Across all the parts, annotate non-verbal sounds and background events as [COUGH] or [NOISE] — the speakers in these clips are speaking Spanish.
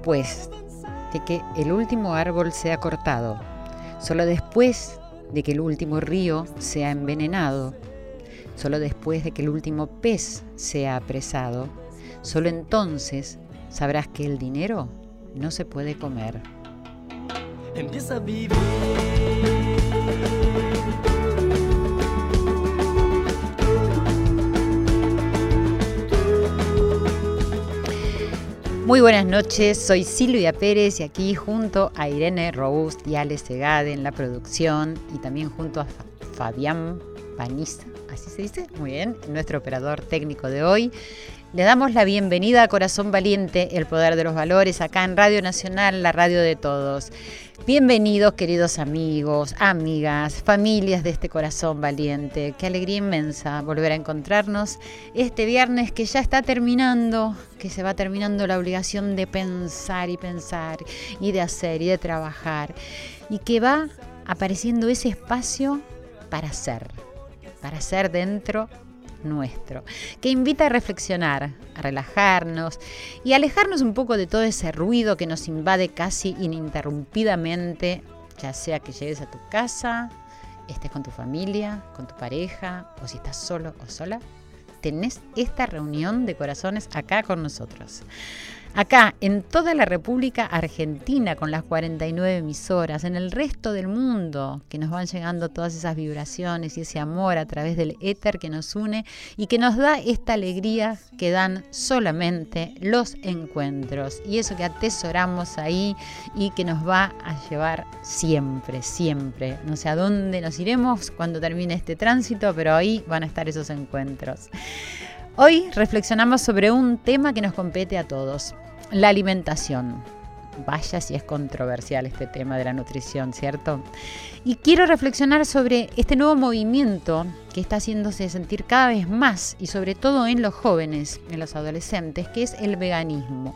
después de que el último árbol sea cortado, solo después de que el último río sea envenenado, solo después de que el último pez sea apresado, solo entonces sabrás que el dinero no se puede comer. Empieza a vivir. Muy buenas noches, soy Silvia Pérez y aquí junto a Irene Robust y Ale Segade en la producción y también junto a Fa- Fabián Paniza, así se dice, muy bien, nuestro operador técnico de hoy. Le damos la bienvenida a Corazón Valiente, el poder de los valores, acá en Radio Nacional, la radio de todos. Bienvenidos queridos amigos, amigas, familias de este corazón valiente. Qué alegría inmensa volver a encontrarnos este viernes que ya está terminando, que se va terminando la obligación de pensar y pensar y de hacer y de trabajar y que va apareciendo ese espacio para ser, para ser dentro nuestro, que invita a reflexionar, a relajarnos y alejarnos un poco de todo ese ruido que nos invade casi ininterrumpidamente, ya sea que llegues a tu casa, estés con tu familia, con tu pareja, o si estás solo o sola, tenés esta reunión de corazones acá con nosotros. Acá, en toda la República Argentina, con las 49 emisoras, en el resto del mundo, que nos van llegando todas esas vibraciones y ese amor a través del éter que nos une y que nos da esta alegría que dan solamente los encuentros. Y eso que atesoramos ahí y que nos va a llevar siempre, siempre. No sé a dónde nos iremos cuando termine este tránsito, pero ahí van a estar esos encuentros. Hoy reflexionamos sobre un tema que nos compete a todos, la alimentación. Vaya si es controversial este tema de la nutrición, ¿cierto? Y quiero reflexionar sobre este nuevo movimiento que está haciéndose sentir cada vez más y sobre todo en los jóvenes, en los adolescentes, que es el veganismo.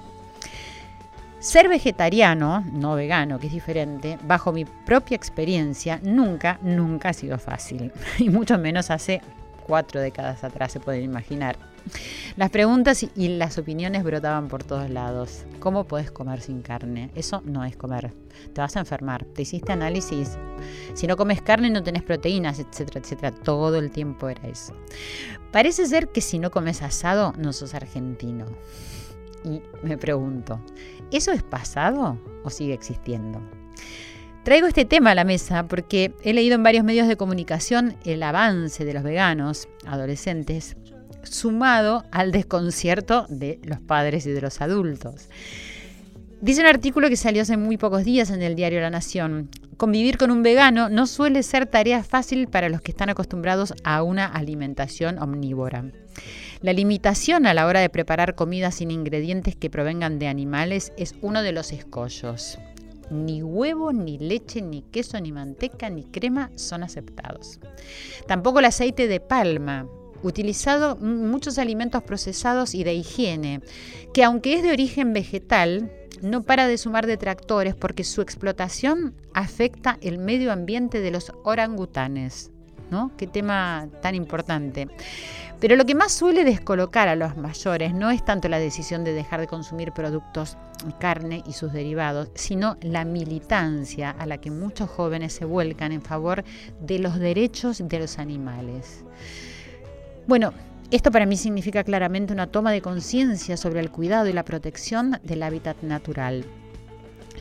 Ser vegetariano, no vegano, que es diferente, bajo mi propia experiencia, nunca, nunca ha sido fácil. [LAUGHS] Y mucho menos hace cuatro décadas atrás, se pueden imaginar. Las preguntas y las opiniones brotaban por todos lados. ¿Cómo puedes comer sin carne? Eso no es comer. Te vas a enfermar. Te hiciste análisis. Si no comes carne no tenés proteínas, etcétera, etcétera. Todo el tiempo era eso. Parece ser que si no comes asado no sos argentino. Y me pregunto, ¿eso es pasado o sigue existiendo? Traigo este tema a la mesa porque he leído en varios medios de comunicación el avance de los veganos adolescentes sumado al desconcierto de los padres y de los adultos. Dice un artículo que salió hace muy pocos días en el diario La Nación. Convivir con un vegano no suele ser tarea fácil para los que están acostumbrados a una alimentación omnívora. La limitación a la hora de preparar comida sin ingredientes que provengan de animales es uno de los escollos. Ni huevo, ni leche, ni queso, ni manteca, ni crema son aceptados. Tampoco el aceite de palma, utilizado en muchos alimentos procesados y de higiene, que aunque es de origen vegetal, no para de sumar detractores porque su explotación afecta el medio ambiente de los orangutanes. ¿No? Qué tema tan importante. Pero lo que más suele descolocar a los mayores no es tanto la decisión de dejar de consumir productos carne y sus derivados, sino la militancia a la que muchos jóvenes se vuelcan en favor de los derechos de los animales. Bueno, esto para mí significa claramente una toma de conciencia sobre el cuidado y la protección del hábitat natural,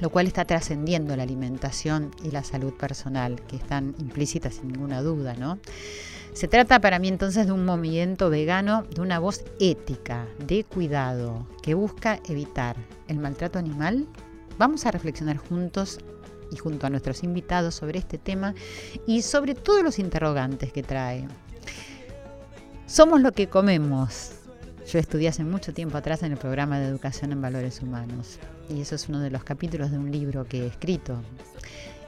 lo cual está trascendiendo la alimentación y la salud personal, que están implícitas sin ninguna duda, ¿no? Se trata para mí entonces de un movimiento vegano, de una voz ética, de cuidado, que busca evitar el maltrato animal. Vamos a reflexionar juntos y junto a nuestros invitados sobre este tema y sobre todos los interrogantes que trae. Somos lo que comemos. Yo estudié hace mucho tiempo atrás en el programa de educación en valores humanos y eso es uno de los capítulos de un libro que he escrito.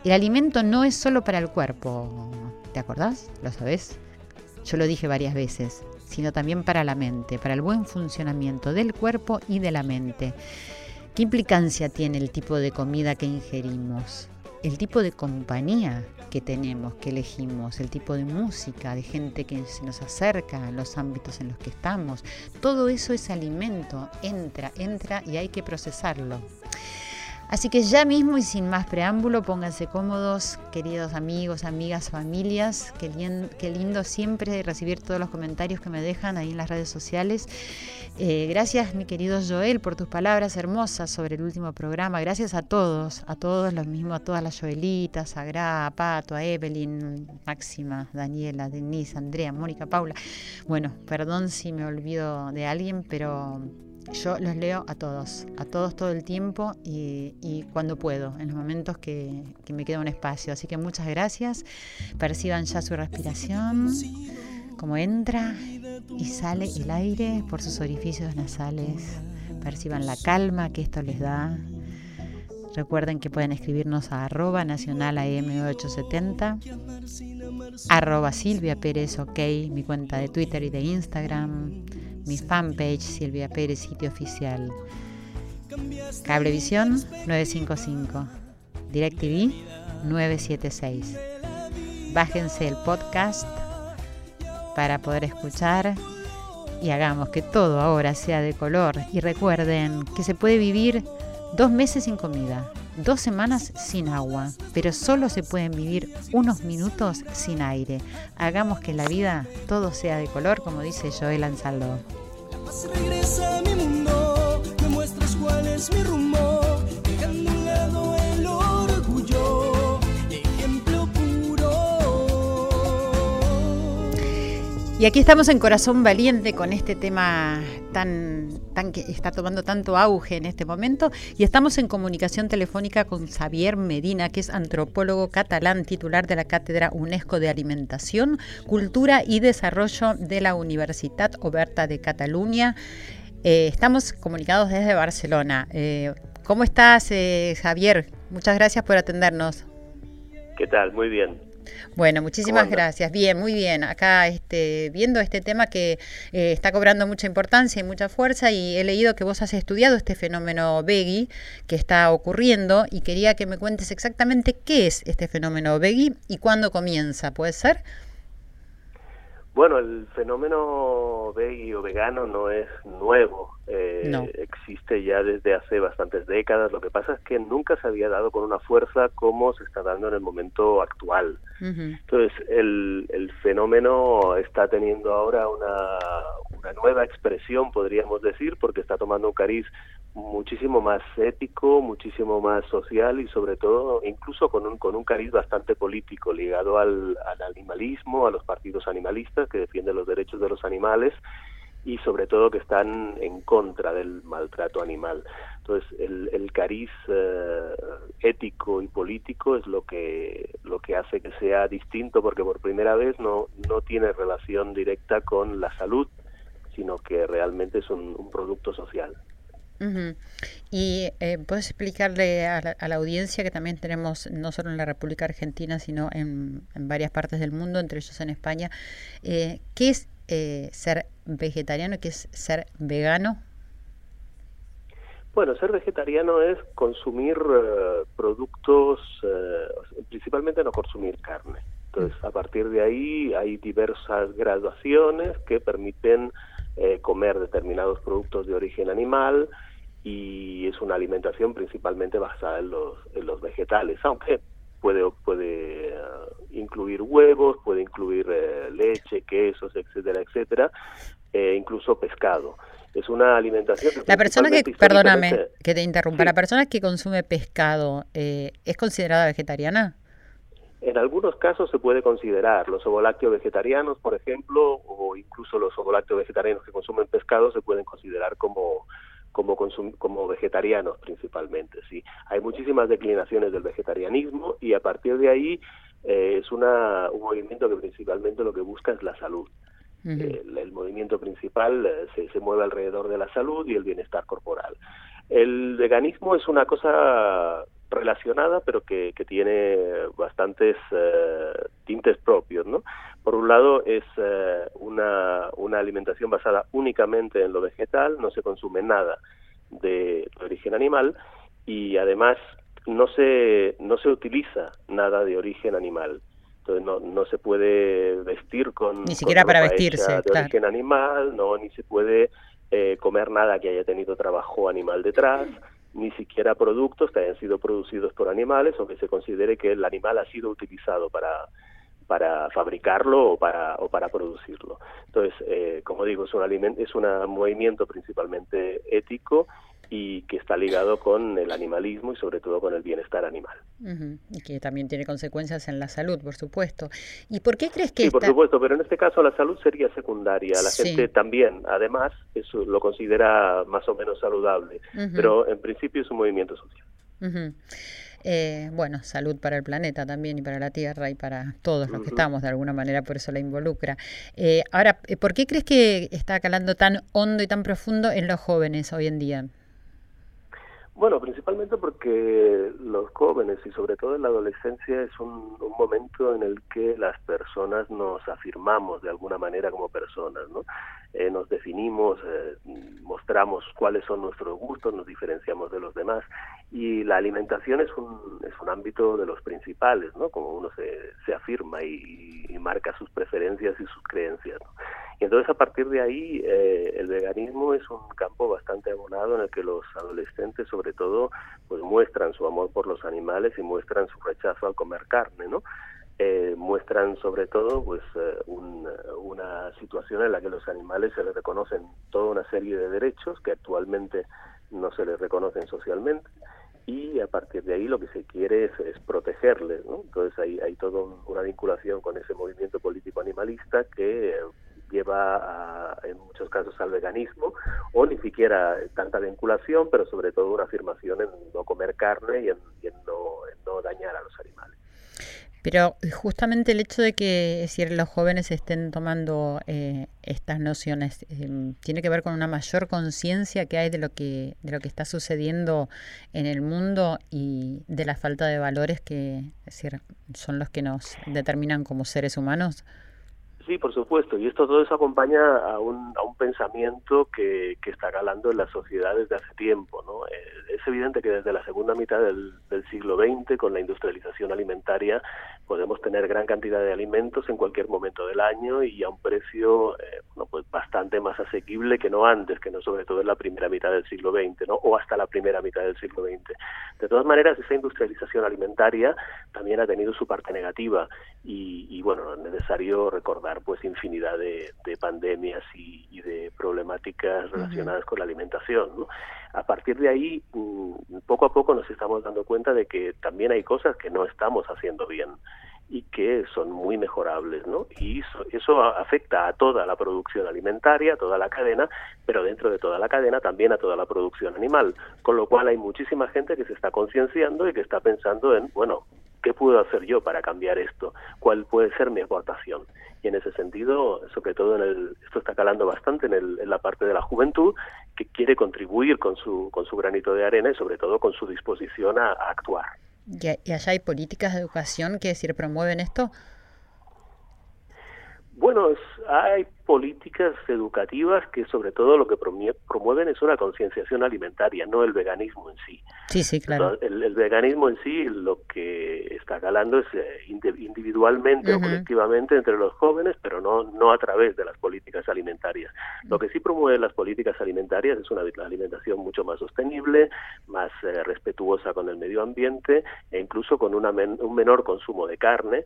El alimento no es solo para el cuerpo, ¿te acordás? ¿Lo sabés? Yo lo dije varias veces, sino también para la mente, para el buen funcionamiento del cuerpo y de la mente. ¿Qué implicancia tiene el tipo de comida que ingerimos? El tipo de compañía que tenemos, que elegimos, el tipo de música, de gente que se nos acerca, los ámbitos en los que estamos, todo eso es alimento, entra, entra y hay que procesarlo. Así que ya mismo y sin más preámbulo, pónganse cómodos, queridos amigos, amigas, familias. Qué, qué lindo siempre recibir todos los comentarios que me dejan ahí en las redes sociales. Eh, gracias, mi querido Joel, por tus palabras hermosas sobre el último programa. Gracias a todos, a todos los mismos, a todas las Joelitas, a Gra, a Pato, a Evelyn, Máxima, Daniela, Denise, Andrea, Mónica, Paula. Bueno, perdón si me olvido de alguien, pero yo los leo a todos, a todos todo el tiempo y, cuando puedo, en los momentos que, me queda un espacio. Así que muchas gracias. Perciban ya su respiración, como entra y sale el aire por sus orificios nasales. Perciban la calma que esto les da. Recuerden que pueden escribirnos a arroba nacional AM870, arroba Silvia Pérez OK, mi cuenta de Twitter y de Instagram mi fanpage Silvia Pérez, sitio oficial. Cablevisión 955, DirecTV 976. Bájense el podcast para poder escuchar y hagamos que todo ahora sea de color. Y recuerden que se puede vivir dos meses sin comida, dos semanas sin agua, pero solo se pueden vivir unos minutos sin aire. Hagamos que la vida todo sea de color, como dice Joel Ansaldo. regresa a mi mundo, me muestras cuál es mi rumbo, Y aquí estamos en Corazón Valiente con este tema tan, tan que está tomando tanto auge en este momento y estamos en comunicación telefónica con Xavier Medina, que es antropólogo catalán, titular de la Cátedra UNESCO de Alimentación, Cultura y Desarrollo de la Universidad Oberta de Cataluña. Eh, estamos comunicados desde Barcelona. Eh, ¿Cómo estás, eh, Javier? Muchas gracias por atendernos. ¿Qué tal? Muy bien. Bueno, muchísimas gracias. Bien, muy bien. Acá este, viendo este tema que eh, está cobrando mucha importancia y mucha fuerza y he leído que vos has estudiado este fenómeno Veggie que está ocurriendo y quería que me cuentes exactamente qué es este fenómeno Veggie y cuándo comienza, ¿puede ser? Bueno, el fenómeno veggie o vegano no es nuevo, eh, existe ya desde hace bastantes décadas. Lo que pasa es que nunca se había dado con una fuerza como se está dando en el momento actual. Entonces, el, el fenómeno está teniendo ahora una, una nueva expresión, podríamos decir, porque está tomando un cariz muchísimo más ético, muchísimo más social y sobre todo incluso con un, con un cariz bastante político ligado al, al animalismo, a los partidos animalistas que defienden los derechos de los animales y sobre todo que están en contra del maltrato animal. Entonces, el, el cariz eh, ético y político es lo que, lo que hace que sea distinto, porque por primera vez no, no tiene relación directa con la salud, sino que realmente es un producto social. Y eh, puedes explicarle a la, audiencia que también tenemos, no solo en la República Argentina, sino en, varias partes del mundo, entre ellos en España, eh, ¿qué es eh, ser vegetariano y qué es ser vegano? Bueno, ser vegetariano es consumir productos, principalmente no consumir carne. Entonces, a partir de ahí hay diversas graduaciones que permiten comer determinados productos de origen animal, y es una alimentación principalmente basada en los, en los vegetales, aunque puede, puede eh, incluir huevos, puede incluir eh, leche, quesos, etcétera, etcétera, e incluso pescado. Es una alimentación... la persona que, perdóname que te interrumpa, la persona que consume pescado, ¿es considerada vegetariana? En algunos casos se puede considerar los ovolácteos vegetarianos, por ejemplo, o incluso los ovolácteos vegetarianos que consumen pescado se pueden considerar como como, como vegetarianos principalmente. Sí, hay muchísimas declinaciones del vegetarianismo y a partir de ahí eh, es una, un movimiento que principalmente lo que busca es la salud. el, movimiento principal eh, se, se mueve alrededor de la salud y el bienestar corporal. El veganismo es una cosa relacionada, pero que, que tiene bastantes eh, tintes propios, ¿no? Por un lado es eh, una, una alimentación basada únicamente en lo vegetal, no se consume nada de, origen animal y además no se, no se utiliza nada de origen animal. Entonces no, no se puede vestir con... Ni siquiera para vestirse. De origen animal, no, ni se puede eh, comer nada que haya tenido trabajo animal detrás ni siquiera productos que hayan sido producidos por animales o que se considere que el animal ha sido utilizado para, para fabricarlo o para, o para producirlo. Entonces, eh, como digo, es un, es un movimiento principalmente ético y que está ligado con el animalismo y sobre todo con el bienestar animal. Y que también tiene consecuencias en la salud, por supuesto. ¿Y por qué crees que Sí, por supuesto, pero en este caso la salud sería secundaria. La gente también, además, eso lo considera más o menos saludable, pero en principio es un movimiento social. Eh, bueno, salud para el planeta también y para la Tierra y para todos los que estamos, de alguna manera por eso la involucra. Eh, ahora, ¿por qué crees que está calando tan hondo y tan profundo en los jóvenes hoy en día? Bueno, principalmente porque los jóvenes y sobre todo en la adolescencia es un, momento en el que las personas nos afirmamos de alguna manera como personas, ¿no? Eh, nos definimos, eh, mostramos cuáles son nuestros gustos, nos diferenciamos de los demás y la alimentación es un, es un ámbito de los principales, ¿no? Como uno se, se afirma y, y marca sus preferencias y sus creencias, ¿no? Y entonces a partir de ahí eh, el veganismo es un campo bastante abonado en el que los adolescentes sobre todo pues muestran su amor por los animales y muestran su rechazo al comer carne, ¿no? Eh, muestran sobre todo pues eh, una situación en la que los animales se les reconocen toda una serie de derechos que actualmente no se les reconocen socialmente y a partir de ahí lo que se quiere es, protegerles, ¿no? Entonces hay, hay toda una vinculación con ese movimiento político animalista que lleva en muchos casos al veganismo o ni siquiera tanta vinculación, pero sobre todo una afirmación en no comer carne y en, no, dañar a los animales. Pero justamente el hecho de que decir, los jóvenes estén tomando eh, estas nociones eh, tiene que ver con una mayor conciencia que hay de lo que de lo que está sucediendo en el mundo y de la falta de valores que decir, son los que nos determinan como seres humanos. Sí, por supuesto, y esto todo eso acompaña a un, a un pensamiento que, que está calando en la sociedad desde hace tiempo. ¿no? Eh, es evidente que desde la segunda mitad del, del siglo XX, con la industrialización alimentaria, podemos tener gran cantidad de alimentos en cualquier momento del año y a un precio eh, pues bastante más asequible que no antes, que no sobre todo en la primera mitad del siglo XX, ¿no? o hasta la primera mitad del siglo XX. De todas maneras, esa industrialización alimentaria también ha tenido su parte negativa y, y bueno, es necesario recordar pues infinidad de, pandemias y, de problemáticas relacionadas con la alimentación. A partir de ahí, mm, poco a poco nos estamos dando cuenta de que también hay cosas que no estamos haciendo bien y que son muy mejorables, ¿no? Y eso, afecta a toda la producción alimentaria, a toda la cadena, pero dentro de toda la cadena también a toda la producción animal, con lo cual hay muchísima gente que se está concienciando y que está pensando en, bueno, ¿qué puedo hacer yo para cambiar esto? ¿Cuál puede ser mi aportación? Y en ese sentido, sobre todo en el, esto está calando bastante en, el, en la parte de la juventud que quiere contribuir con su, con su granito de arena y sobre todo con su disposición a, actuar. ¿Y, allá hay políticas de educación que decir promueven esto? Bueno, hay políticas educativas que sobre todo lo que promueven es una concienciación alimentaria, no el veganismo en sí. Sí, sí, claro. El, veganismo en sí lo que está calando es eh, individualmente o colectivamente entre los jóvenes, pero no, no a través de las políticas alimentarias. Lo que sí promueven las políticas alimentarias es una alimentación mucho más sostenible, más eh, respetuosa con el medio ambiente e incluso con una un menor consumo de carne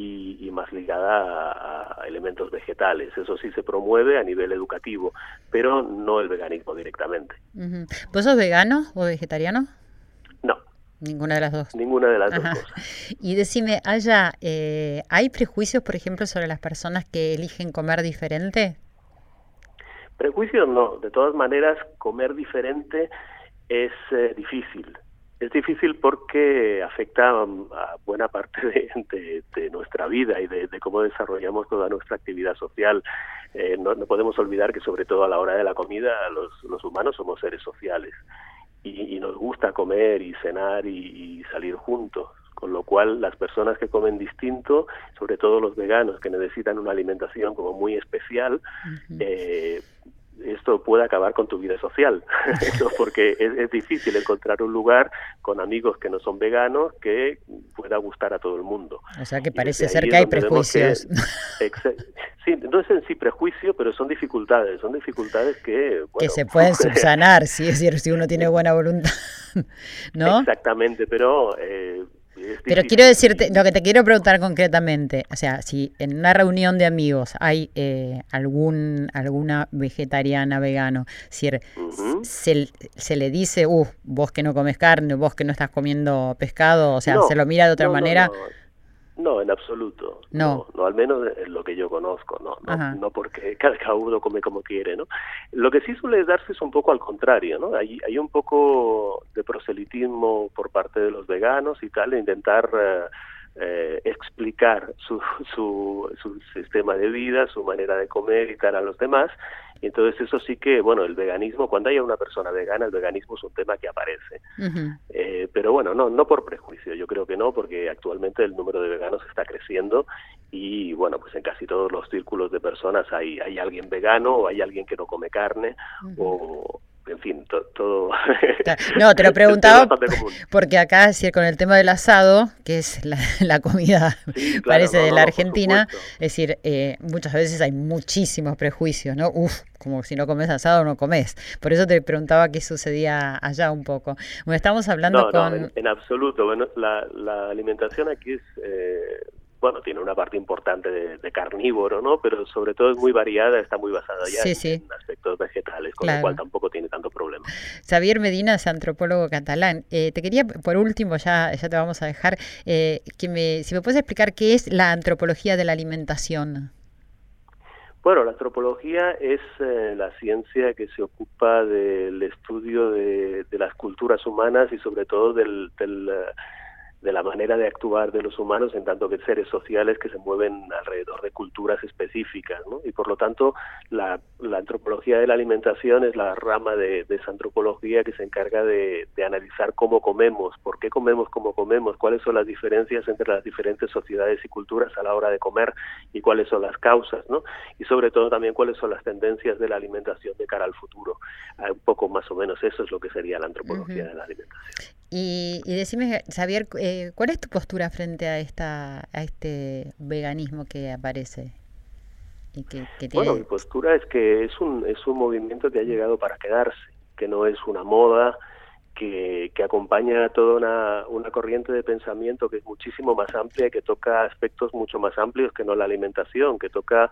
y, más ligada a, elementos vegetales. Eso sí se promueve a nivel educativo, pero no el veganismo directamente. ¿Vos sos vegano o vegetariano? No, Ninguna de las dos. Ninguna de las dos cosas. [LAUGHS] Y decime, ¿haya, eh, ¿hay prejuicios, por ejemplo, sobre las personas que eligen comer diferente? Prejuicios no. De todas maneras, comer diferente es eh, difícil. Es difícil porque afecta a buena parte de, nuestra vida y de, cómo desarrollamos toda nuestra actividad social. Eh, no, podemos olvidar que sobre todo a la hora de la comida los, humanos somos seres sociales y, nos gusta comer y cenar y, salir juntos con lo cual las personas que comen distinto, sobre todo los veganos que necesitan una alimentación como muy especial, eh, esto puede acabar con tu vida social, [LAUGHS] [LAUGHS] porque es, difícil encontrar un lugar con amigos que no son veganos que pueda gustar a todo el mundo. O sea que parece ser que hay prejuicios. [LAUGHS] sí, no es en sí prejuicio, pero son dificultades, son dificultades que... que se pueden subsanar, si es decir, si uno tiene buena voluntad, ¿no? Exactamente, pero... Eh, pero quiero decirte, lo que te quiero preguntar concretamente, o sea, si en una reunión de amigos hay eh, algún alguna vegetariana, vegano, si se, se, le dice, uh, vos que no comes carne, vos que no estás comiendo pescado, o sea, se lo mira de otra manera. No, en absoluto. No. no. al menos en lo que yo conozco, no, no, no porque [LAUGHS] cada, uno come como quiere, ¿no? Lo que sí suele darse es un poco al contrario, ¿no? Hay, hay un poco de proselitismo por parte de los veganos y tal, de intentar eh, eh, explicar su, [LAUGHS] su, su sistema de vida, su manera de comer y tal a los demás, y entonces eso sí que, bueno, el veganismo, cuando haya una persona vegana, el veganismo es un tema que aparece. Eh, pero bueno, no, no por prejuicio, yo creo que no, porque actualmente el número de veganos está creciendo y bueno, pues en casi todos los círculos de personas hay, hay alguien vegano o hay alguien que no come carne o en fin, todo... no, te lo [LAUGHS] preguntaba porque acá, decir, con el tema del asado, que es la, [LAUGHS] comida, parece, de la Argentina, es decir, eh, muchas veces hay muchísimos prejuicios, ¿no? Uf, como si no comes asado no comes. Por eso te preguntaba qué sucedía allá un poco. Bueno, estamos hablando con... en, absoluto. Bueno, la, la alimentación aquí es... Eh, bueno, tiene una parte importante de, carnívoro, ¿no? Pero sobre todo es muy variada, está muy basada ya en, aspectos vegetales, con lo cual tampoco tiene tanto problema. Xavier Medina es antropólogo catalán. Eh, te quería, por último, ya, ya te vamos a dejar, eh, que me, si me puedes explicar qué es la antropología de la alimentación. Bueno, la antropología es eh, la ciencia que se ocupa del estudio de, las culturas humanas y sobre todo del, del de la manera de actuar de los humanos en tanto que seres sociales que se mueven alrededor de culturas específicas, ¿no? Y por lo tanto, la, la antropología de la alimentación es la rama de, esa antropología que se encarga de, de, analizar cómo comemos, por qué comemos como comemos, cuáles son las diferencias entre las diferentes sociedades y culturas a la hora de comer y cuáles son las causas, ¿no? Y sobre todo también cuáles son las tendencias de la alimentación de cara al futuro. Ah, un poco más o menos eso es lo que sería la antropología de la alimentación. Y, y decime, Xavier, eh, ¿cuál es tu postura frente a esta a este veganismo que aparece? Y que, Bueno, mi postura es que es un, es un movimiento que ha llegado para quedarse, que no es una moda, que, que acompaña toda una, una corriente de pensamiento que es muchísimo más amplia que toca aspectos mucho más amplios que no la alimentación, que toca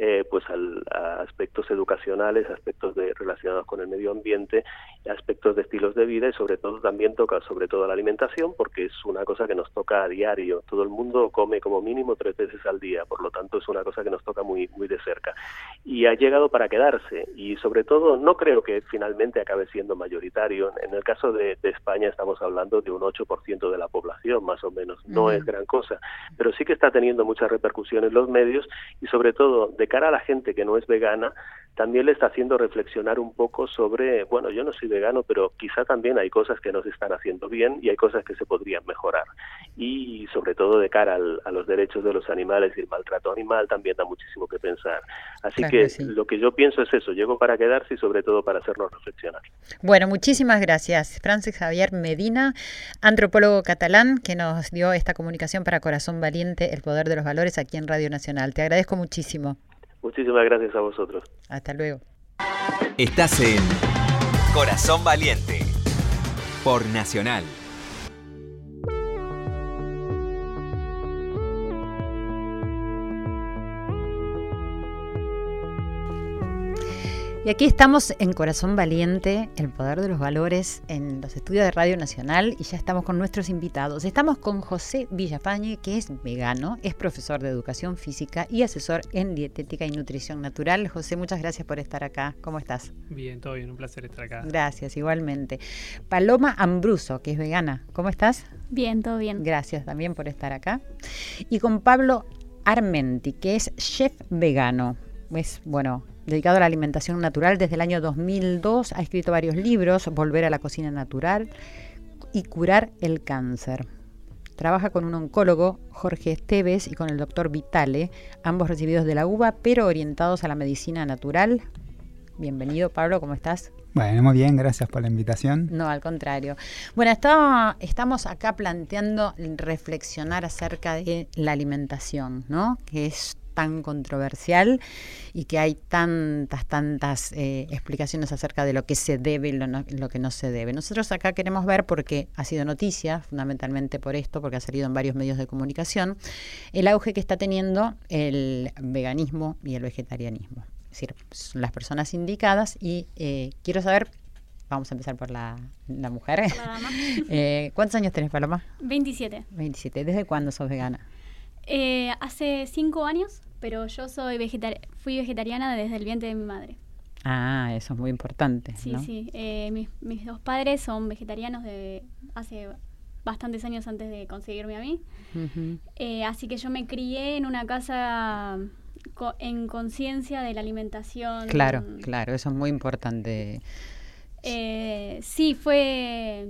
eh, pues al, a aspectos educacionales, aspectos de, relacionados con el medio ambiente, aspectos de estilos de vida y sobre todo también toca sobre todo la alimentación porque es una cosa que nos toca a diario. Todo el mundo come como mínimo tres veces al día, por lo tanto es una cosa que nos toca muy muy de cerca y ha llegado para quedarse y sobre todo no creo que finalmente acabe siendo mayoritario. En el caso de, España estamos hablando de un 8% de la población más o menos, no es gran cosa, pero sí que está teniendo muchas repercusiones en los medios y sobre todo de cara a la gente que no es vegana, también le está haciendo reflexionar un poco sobre, bueno, yo no soy vegano, pero quizá también hay cosas que no se están haciendo bien y hay cosas que se podrían mejorar. Y sobre todo de cara a los derechos de los animales y el maltrato animal también da muchísimo que pensar. Así que, lo que yo pienso es eso, llego para quedarse y sobre todo para hacernos reflexionar. Bueno, muchísimas gracias. Francis Javier Medina, antropólogo catalán, que nos dio esta comunicación para Corazón Valiente, el poder de los valores aquí en Radio Nacional. Te agradezco muchísimo. Muchísimas gracias a vosotros. Hasta luego. Estás en Corazón Valiente por Nacional. Y aquí estamos en Corazón Valiente, el poder de los valores en los estudios de Radio Nacional y ya estamos con nuestros invitados. Estamos con José Villafañe, que es vegano, es profesor de educación física y asesor en dietética y nutrición natural. José, muchas gracias por estar acá. ¿Cómo estás? Bien, todo bien, un placer estar acá. Gracias, igualmente. Paloma Ambruso, que es vegana. ¿Cómo estás? Bien, todo bien. Gracias también por estar acá. Y con Pablo Armenti, que es chef vegano. Es, bueno, dedicado a la alimentación natural desde el año 2002. Ha escrito varios libros, Volver a la cocina natural y Curar el cáncer. Trabaja con un oncólogo, Jorge Esteves, y con el doctor Vitale, ambos recibidos de la UBA, pero orientados a la medicina natural. Bienvenido, Pablo, ¿cómo estás? Bueno, muy bien, gracias por la invitación. No, al contrario. Bueno, estamos acá planteando reflexionar acerca de la alimentación, ¿no? Que es tan controversial y que hay tantas, tantas eh, explicaciones acerca de lo que se debe y lo, que no se debe. Nosotros acá queremos ver, porque ha sido noticia, fundamentalmente por esto, porque ha salido en varios medios de comunicación, el auge que está teniendo el veganismo y el vegetarianismo. Es decir, son las personas indicadas y eh, quiero saber Vamos a empezar por la, mujer. [LAUGHS] eh, ¿Cuántos años tenés, Paloma? 27. 27. ¿Desde cuándo sos vegana? Eh, hace cinco años pero yo soy vegetar fui vegetariana desde el vientre de mi madre. Ah, eso es muy importante. Sí, sí. Eh, mis, mis, dos padres son vegetarianos de hace bastantes años antes de conseguirme a mí. Eh, así que yo me crié en una casa en conciencia de la alimentación. Claro, claro, eso es muy importante. Eh, sí, fue,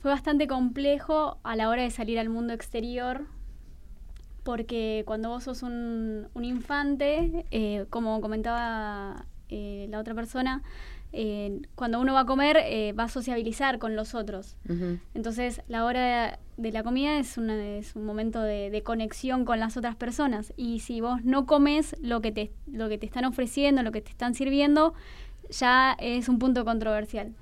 fue bastante complejo a la hora de salir al mundo exterior porque cuando vos sos un, infante, eh, como comentaba eh, la otra persona, eh, cuando uno va a comer va a sociabilizar con los otros. Entonces la hora de, la comida es, es un momento de, conexión con las otras personas. Y si vos no comes lo que, te, lo que te están ofreciendo, lo que te están sirviendo, ya es un punto controversial.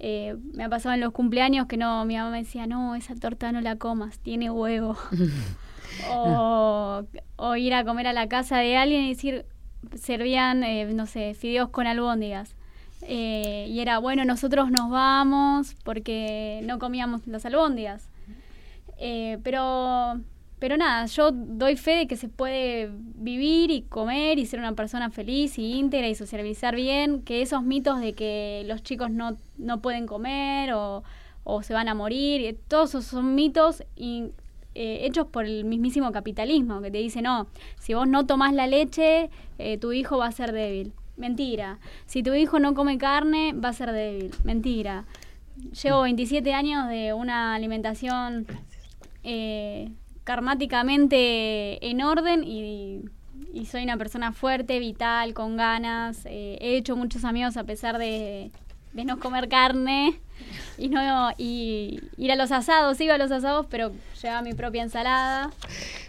me ha pasado en los cumpleaños que no, mi mamá me decía, no, esa torta no la comas, tiene huevo. [LAUGHS] o, ir a comer a la casa de alguien y decir, servían, eh, no sé, fideos con albóndigas. Eh, y era, bueno, nosotros nos vamos porque no comíamos las albóndigas. Eh, pero, pero nada, yo doy fe de que se puede vivir y comer y ser una persona feliz y íntegra y socializar bien, que esos mitos de que los chicos no, no pueden comer o, o se van a morir, todos esos son mitos eh, hechos por el mismísimo capitalismo, que te dice, no, si vos no tomás la leche, eh, tu hijo va a ser débil. Mentira. Si tu hijo no come carne, va a ser débil. Mentira. Llevo 27 años de una alimentación eh, karmáticamente en orden y, soy una persona fuerte, vital, con ganas. he hecho muchos amigos a pesar de, de no comer carne [LAUGHS] y no y ir a los asados, iba a los asados, pero llevaba mi propia ensalada.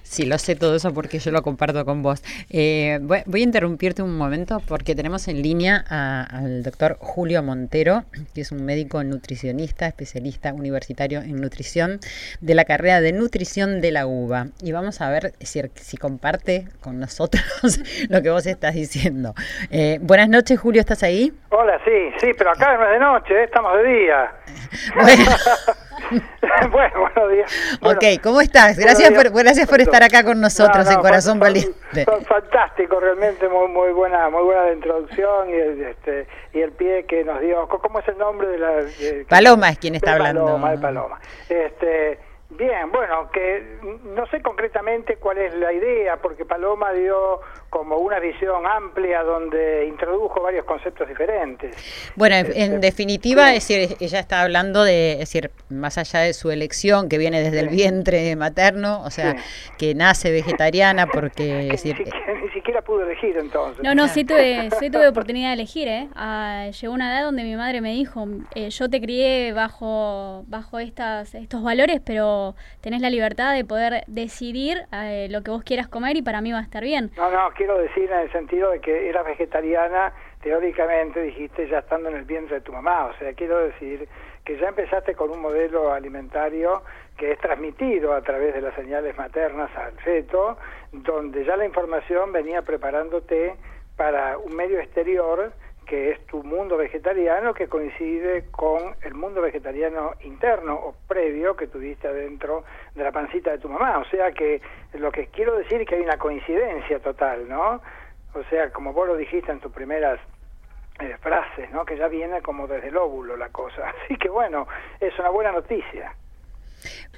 Sí, lo sé todo eso porque yo lo comparto con vos. Eh, voy, a interrumpirte un momento porque tenemos en línea al doctor Julio Montero, que es un médico nutricionista, especialista universitario en nutrición de la carrera de nutrición de la UBA. Y vamos a ver si, si comparte con nosotros [LAUGHS] lo que vos estás diciendo. Eh, buenas noches, Julio, ¿estás ahí? Hola, sí, sí, pero acá no es de noche, ¿eh? estamos de día. Bueno. [LAUGHS] bueno, buenos días. ok, ¿cómo estás? Gracias por, gracias por estar acá con nosotros en Corazón Valiente. fantástico, realmente muy muy buena muy buena la introducción y el, este, y el pie que nos dio. ¿Cómo es el nombre de la...? Paloma es quien está hablando. Paloma, de Paloma. Este, Bien, bueno, que no sé concretamente cuál es la idea, porque Paloma dio como una visión amplia donde introdujo varios conceptos diferentes. Bueno, en, este, definitiva, es decir, ella está hablando de, es decir, más allá de su elección que viene desde el vientre materno, o sea, que nace vegetariana porque... [LAUGHS] ni, siquiera, pudo elegir entonces. No, no, sí tuve, [LAUGHS] sí tuve oportunidad de elegir, ¿eh? Ah, llegó una edad donde mi madre me dijo, eh, yo te crié bajo, bajo estas, estos valores, pero tenés la libertad de poder decidir eh, lo que vos quieras comer y para mí va a estar bien. No, no, quiero decir en el sentido de que eras vegetariana, teóricamente dijiste ya estando en el vientre de tu mamá, o sea, quiero decir que ya empezaste con un modelo alimentario que es transmitido a través de las señales maternas al feto, donde ya la información venía preparándote para un medio exterior que es tu mundo vegetariano, que coincide con el mundo vegetariano interno o previo que tuviste adentro de la pancita de tu mamá. O sea que lo que quiero decir es que hay una coincidencia total, ¿no? O sea, como vos lo dijiste en tus primeras eh, frases, ¿no? Que ya viene como desde el óvulo la cosa. [LAUGHS] Así que bueno, es una buena noticia.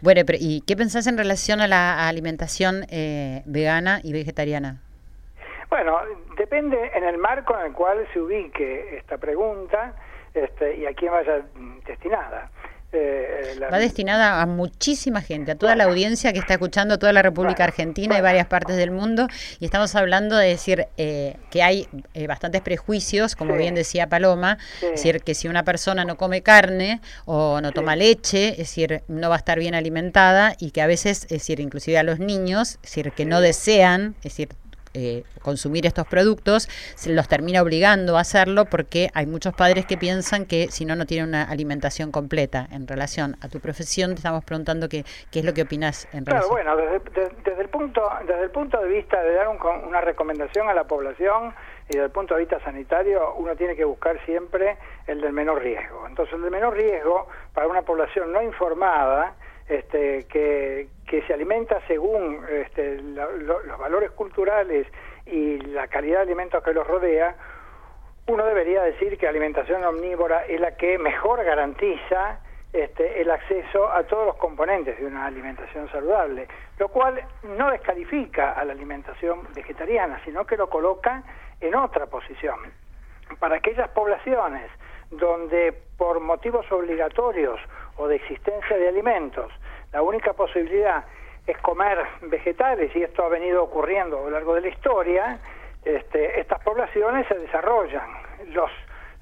Bueno, pero ¿y qué pensás en relación a la alimentación eh, vegana y vegetariana? Bueno, depende en el marco en el cual se ubique esta pregunta este, y a quién vaya destinada. Eh, Va destinada a muchísima gente, a toda la audiencia que está escuchando toda la República Argentina y varias partes del mundo. Y estamos hablando de decir eh, que hay eh, bastantes prejuicios, como bien decía Paloma, es decir, que si una persona no come carne o no toma leche, es decir, no va a estar bien alimentada y que a veces, es decir, inclusive a los niños, es decir, que no desean, es decir, eh, consumir estos productos, se los termina obligando a hacerlo porque hay muchos padres que piensan que si no, no tienen una alimentación completa. En relación a tu profesión, te estamos preguntando qué, qué es lo que opinas en claro, bueno, desde, el punto, desde el punto de vista de dar una recomendación a la población y desde el punto de vista sanitario, uno tiene que buscar siempre el del menor riesgo. Entonces, el del menor riesgo para una población no informada, este, que, se alimenta según este, los valores culturales y la calidad de alimentos que los rodea, uno debería decir que la alimentación omnívora es la que mejor garantiza este, el acceso a todos los componentes de una alimentación saludable, lo cual no descalifica a la alimentación vegetariana, sino que lo coloca en otra posición. Para aquellas poblaciones donde por motivos obligatorios o de existencia de alimentos la única posibilidad es comer vegetales y esto ha venido ocurriendo a lo largo de la historia, este, estas poblaciones se desarrollan. Los,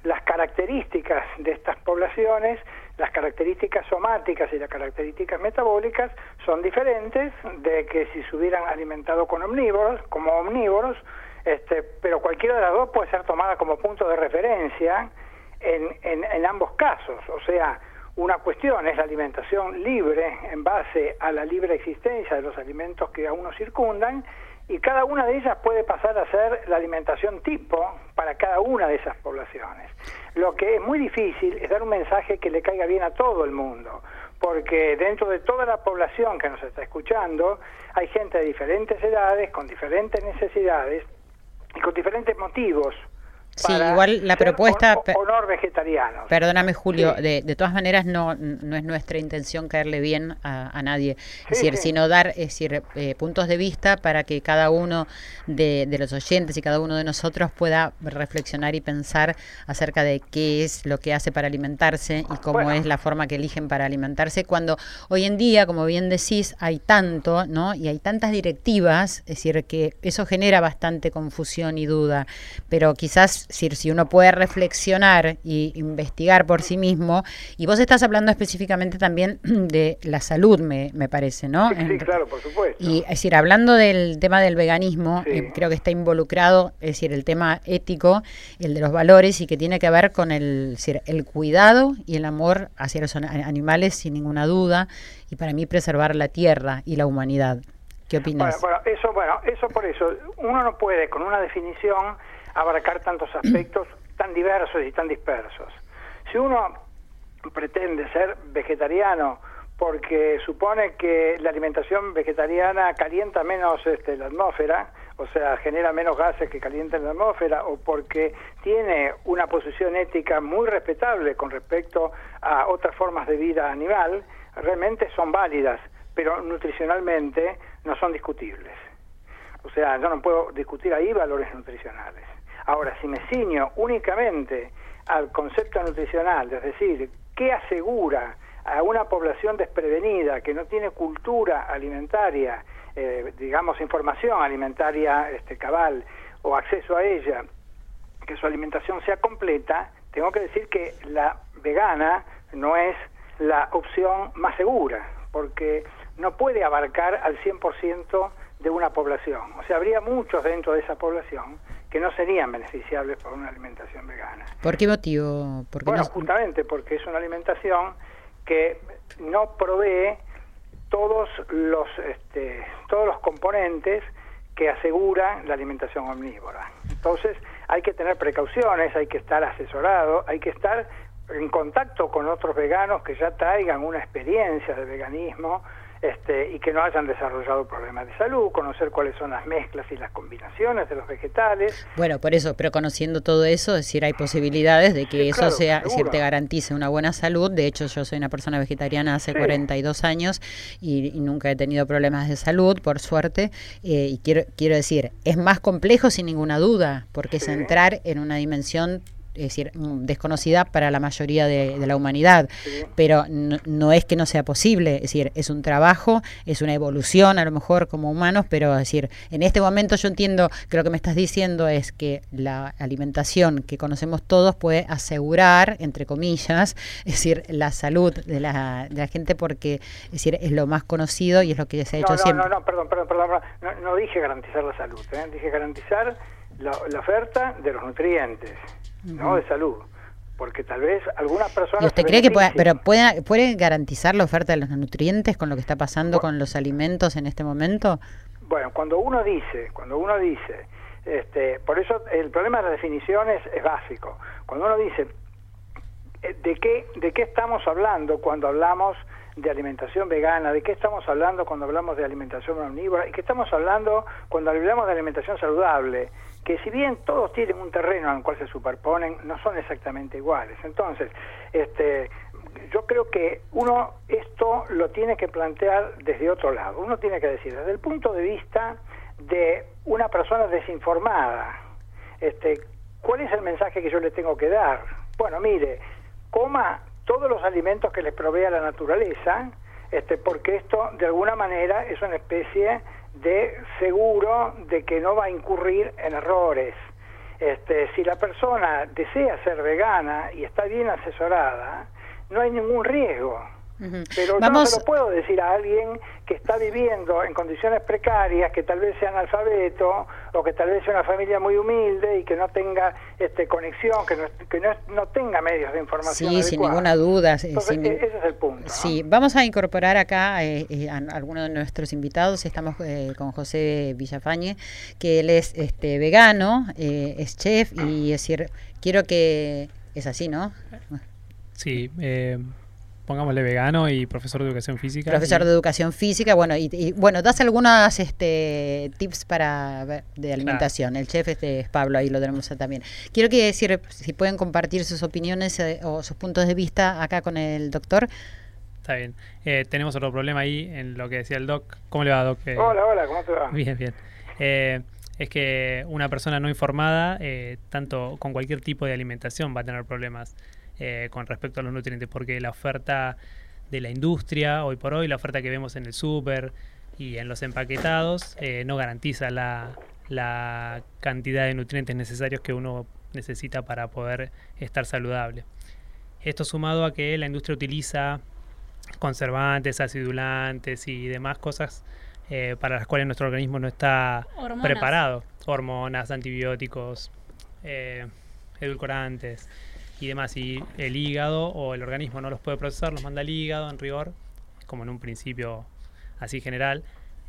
las características de estas poblaciones, las características somáticas y las características metabólicas son diferentes de que si se hubieran alimentado con omnívoros, como omnívoros, este, pero cualquiera de las dos puede ser tomada como punto de referencia en, en, en ambos casos. O sea, una cuestión es la alimentación libre en base a la libre existencia de los alimentos que aún nos circundan y cada una de ellas puede pasar a ser la alimentación tipo para cada una de esas poblaciones. Lo que es muy difícil es dar un mensaje que le caiga bien a todo el mundo, porque dentro de toda la población que nos está escuchando hay gente de diferentes edades, con diferentes necesidades y con diferentes motivos Sí, igual la propuesta... Honor vegetariano. Perdóname, Julio, de, de, todas maneras no, no es nuestra intención caerle bien a, nadie, es decir, sino dar es decir, eh, puntos de vista para que cada uno de, de, los oyentes y cada uno de nosotros pueda reflexionar y pensar acerca de qué es lo que hace para alimentarse y cómo es la forma que eligen para alimentarse, cuando hoy en día, como bien decís, hay tanto, ¿no? Y hay tantas directivas, es decir, que eso genera bastante confusión y duda, pero quizás si uno puede reflexionar y investigar por sí mismo, y vos estás hablando específicamente también [CLEARS THROAT] de la salud, me, me parece, ¿no? Sí, claro, por supuesto. Y es decir, hablando del tema del veganismo, eh, creo que está involucrado, es decir, el tema ético, el de los valores, y que tiene que ver con el, el cuidado y el amor hacia los animales, sin ninguna duda, y para mí preservar la tierra y la humanidad. ¿Qué opinas? bueno, eso, bueno, eso por eso, uno no puede con una definición abarcar tantos aspectos tan diversos y tan dispersos. Si uno pretende ser vegetariano porque supone que la alimentación vegetariana calienta menos este, la atmósfera, o sea, genera menos gases que calientan la atmósfera, o porque tiene una posición ética muy respetable con respecto a otras formas de vida animal, realmente son válidas, pero nutricionalmente no son discutibles. O sea, yo no puedo discutir ahí valores nutricionales. Ahora, si me ciño únicamente al concepto nutricional, es decir, ¿qué asegura a una población desprevenida que no tiene cultura alimentaria, eh, digamos información alimentaria este, cabal o acceso a ella, que su alimentación sea completa, tengo que decir que la vegana no es la opción más segura, porque no puede abarcar al 100% de una población. O sea, habría muchos dentro de esa población que no serían beneficiables por una alimentación vegana. ¿Por qué motivo? bueno, justamente porque es una alimentación que no provee todos los este, todos los componentes que asegura la alimentación omnívora. Entonces, hay que tener precauciones, hay que estar asesorado, hay que estar en contacto con otros veganos que ya traigan una experiencia de veganismo este, y que no hayan desarrollado problemas de salud, conocer cuáles son las mezclas y las combinaciones de los vegetales. Bueno, por eso, pero conociendo todo eso, es decir, hay posibilidades de que eso sea, es decir, te garantice una buena salud. De hecho, yo soy una persona vegetariana hace 42 años y, nunca he tenido problemas de salud, por suerte. Eh, y quiero, quiero decir, es más complejo sin ninguna duda, porque es entrar en una dimensión es decir, mm, desconocida para la mayoría de, la humanidad, pero no, es que no sea posible, es decir, es un trabajo, es una evolución a lo mejor como humanos, pero es decir, en este momento yo entiendo que lo que me estás diciendo es que la alimentación que conocemos todos puede asegurar, entre comillas, [LAUGHS] es decir, la salud de la, de la gente porque es decir, es lo más conocido y es lo que se ha hecho siempre. No, no, perdón, perdón, perdón, no, dije garantizar la salud, ¿eh? dije garantizar la, la oferta de los nutrientes no de salud porque tal vez algunas personas... ¿Y usted cree que pueda, pero puede, puede garantizar la oferta de los nutrientes con lo que está pasando con los alimentos en este momento? Bueno, cuando uno dice, cuando uno dice, este, por eso el problema de las definiciones es básico. Cuando uno dice, eh, ¿de qué, ¿de qué estamos hablando cuando hablamos de alimentación vegana? ¿De qué estamos hablando cuando hablamos de alimentación omnívora? ¿Y qué estamos hablando cuando hablamos de alimentación saludable? que si bien todos tienen un terreno en el cual se superponen, no son exactamente iguales. Entonces, este, yo creo que uno esto lo tiene que plantear desde otro lado. Uno tiene que decir, desde el punto de vista de una persona desinformada, este, ¿cuál es el mensaje que yo le tengo que dar? Bueno, mire, coma todos los alimentos que le provea la naturaleza, este, porque esto de alguna manera es una especie de seguro de que no va a incurrir en errores. Este, si la persona desea ser vegana y está bien asesorada, no hay ningún riesgo. Pero yo no se lo puedo decir a alguien que está viviendo en condiciones precarias, que tal vez sea analfabeto o que tal vez sea una familia muy humilde y que no tenga este, conexión, que no, que no, tenga medios de información. Sí, sin ninguna duda. E-, ese es el punto. Sí, vamos a incorporar acá eh, eh, a algunos de nuestros invitados. Estamos eh, con José Villafañe, que él es este, vegano, es chef y es decir, quiero que... Es así, ¿no? Sí, eh, pongámosle vegano y profesor de educación física. Profesor de educación física, bueno, y, bueno, das algunas este, tips para de alimentación. El chef este es Pablo, ahí lo tenemos también. Quiero que decir si pueden compartir sus opiniones eh, o sus puntos de vista acá con el doctor. Está bien. Eh, tenemos otro problema ahí en lo que decía el doc. ¿Cómo le va, doc? Eh, hola, hola, ¿cómo te va? Bien, bien. es que una persona no informada, tanto con cualquier tipo de alimentación, va a tener problemas. Eh, con respecto a los nutrientes, porque la oferta de la industria, hoy por hoy, la oferta que vemos en el súper y en los empaquetados, eh, no garantiza la, la cantidad de nutrientes necesarios que uno necesita para poder estar saludable. Esto sumado a que la industria utiliza conservantes, acidulantes y demás cosas eh, para las cuales nuestro organismo no está preparado. Hormonas, antibióticos, edulcorantes y demás. Y el hígado o el organismo no los puede procesar, los manda al hígado en rigor, como en un principio así general.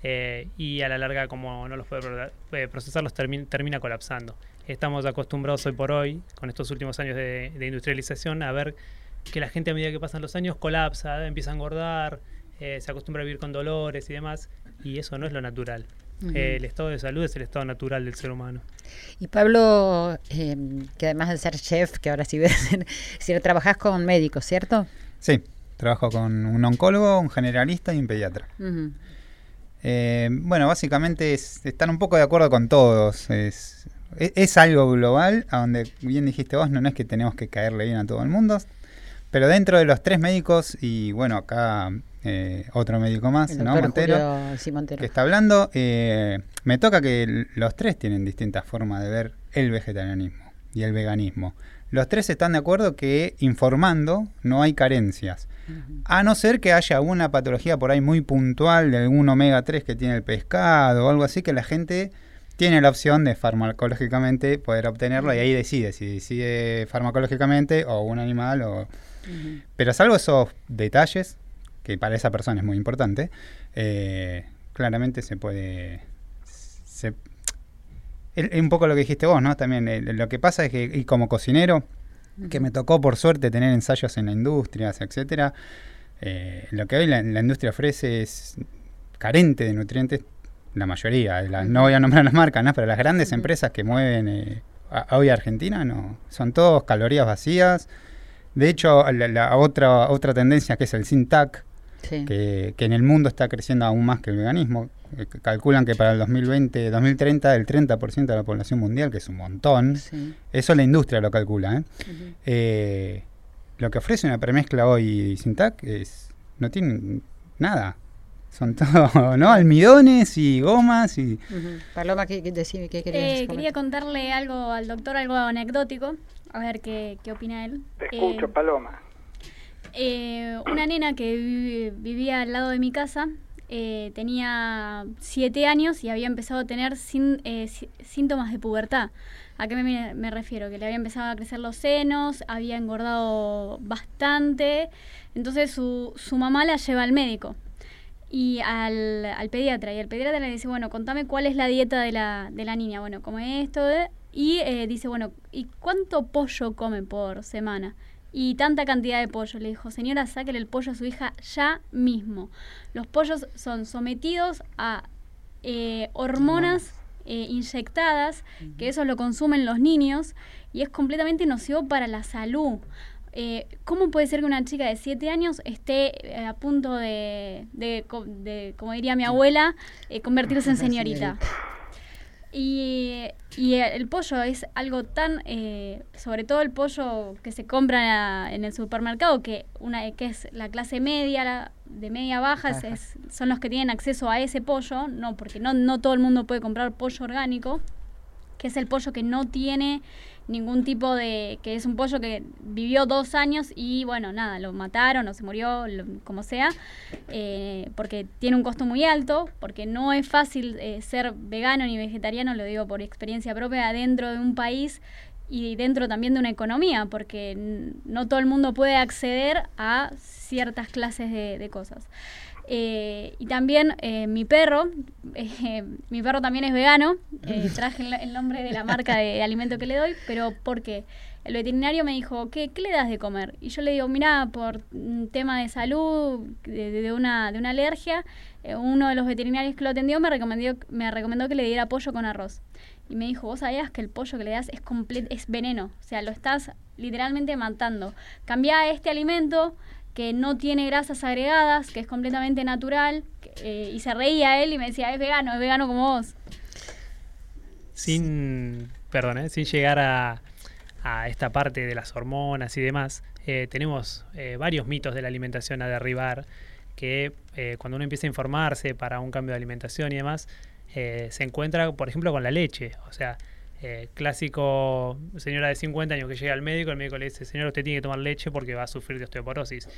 Eh, y a la larga, como no los puede eh, procesar, los termina colapsando. Estamos acostumbrados hoy por hoy, con estos últimos años de, industrialización, a ver que la gente a medida que pasan los años colapsa, empieza a engordar, eh, se acostumbra a vivir con dolores y demás, y eso no es lo natural el estado de salud es el estado natural del ser humano. Y Pablo, em, que además de ser chef, que ahora sí ves, [LAUGHS] si trabajas con médicos, ¿cierto? Sí, trabajo con un oncólogo, un generalista y un pediatra. Eh, bueno, básicamente es, están un poco de acuerdo con todos. Es, es, algo global, a donde bien dijiste vos, no, no es que tenemos que caerle bien a todo el mundo, pero dentro de los tres médicos, y bueno, acá eh, otro médico más, ¿no? Montero, que está hablando. Eh, me toca que los tres tienen distintas formas de ver el vegetarianismo y el veganismo. Los tres están de acuerdo que informando no hay carencias. A no ser que haya una patología por ahí muy puntual de algún omega 3 que tiene el pescado o algo así que la gente tiene la opción de farmacológicamente poder obtenerlo y ahí decide si decide farmacológicamente o un animal o... Pero salvo esos detalles, que para esa persona es muy importante, eh, claramente se puede... es un poco lo que dijiste vos, ¿no? También lo que pasa es que, y como cocinero, que me tocó por suerte tener ensayos en la industria, etcétera, eh, lo que hoy la, industria ofrece es carente de nutrientes, la mayoría, no voy a nombrar las marcas, ¿no? pero las grandes empresas que mueven eh, hoy a Argentina no, son todos calorías vacías. De hecho, la, otra, otra tendencia que es el SINTAC, que, en el mundo está creciendo aún más que el veganismo. Eh, calculan que para el 2020, 2030, el 30% de la población mundial, que es un montón, eso la industria lo calcula. ¿eh? Eh, lo que ofrece una premezcla hoy Sintac es no tiene nada. Son todo, [LAUGHS] ¿no? Almidones y gomas y... Paloma, ¿qué, qué, querías Quería contarle algo al doctor, algo anecdótico, a ver qué, qué opina él. Te escucho, Paloma. Eh, una nena que vivía al lado de mi casa eh, tenía siete años y había empezado a tener eh, síntomas de pubertad. ¿A qué me, refiero? Que le había empezado a crecer los senos, había engordado bastante. Entonces su, su mamá la lleva al médico y al, al, pediatra. Y el pediatra le dice, bueno, contame cuál es la dieta de la, de la niña. Bueno, come esto. y dice, bueno, ¿y cuánto pollo come por semana? y tanta cantidad de pollo. Le dijo, señora, sáquele el pollo a su hija ya mismo. Los pollos son sometidos a eh, hormonas eh, inyectadas, que eso lo consumen los niños, y es completamente nocivo para la salud. Eh, ¿Cómo puede ser que una chica de 7 años esté a punto de, de, como diría mi abuela, convertirse en [LAUGHS] señorita? Y, el pollo es algo tan, eh, sobre todo el pollo que se compra en el supermercado, que una que es la clase media, de media baja, es, son los que tienen acceso a ese pollo, no porque no, no todo el mundo puede comprar pollo orgánico, que es el pollo que no tiene ningún tipo de, que es un pollo que vivió dos años y bueno, nada, lo mataron o se murió, como sea, eh, porque tiene un costo muy alto, porque no es fácil eh, ser vegano ni vegetariano, lo digo por experiencia propia, dentro de un país y dentro también de una economía, porque no todo el mundo puede acceder a ciertas clases de cosas. Eh, y también eh, mi perro, [LAUGHS] eh, mi perro también es vegano, [LAUGHS] traje el, nombre de la marca de alimento que le doy, pero porque el veterinario me dijo, ¿qué, ¿qué le das de comer? Y yo le digo, mira, por un tema de salud, de, una, de una alergia, uno de los veterinarios que lo atendió me recomendó, me recomendó que le diera pollo con arroz. Y me dijo, vos sabías que el pollo que le das es, es veneno, o sea, lo estás literalmente matando. Cambia este alimento que no tiene grasas agregadas, que es completamente natural, eh, y se reía él y me decía, es vegano, es vegano como vos. Sin, perdón, ¿eh? sin llegar a, a, esta parte de las hormonas y demás, eh, tenemos varios mitos de la alimentación a derribar, que cuando uno empieza a informarse para un cambio de alimentación y demás, se encuentra, por ejemplo, con la leche. O sea, eh, clásico señora de 50 años que llega al médico, el médico le dice, señor, usted tiene que tomar leche porque va a sufrir de osteoporosis.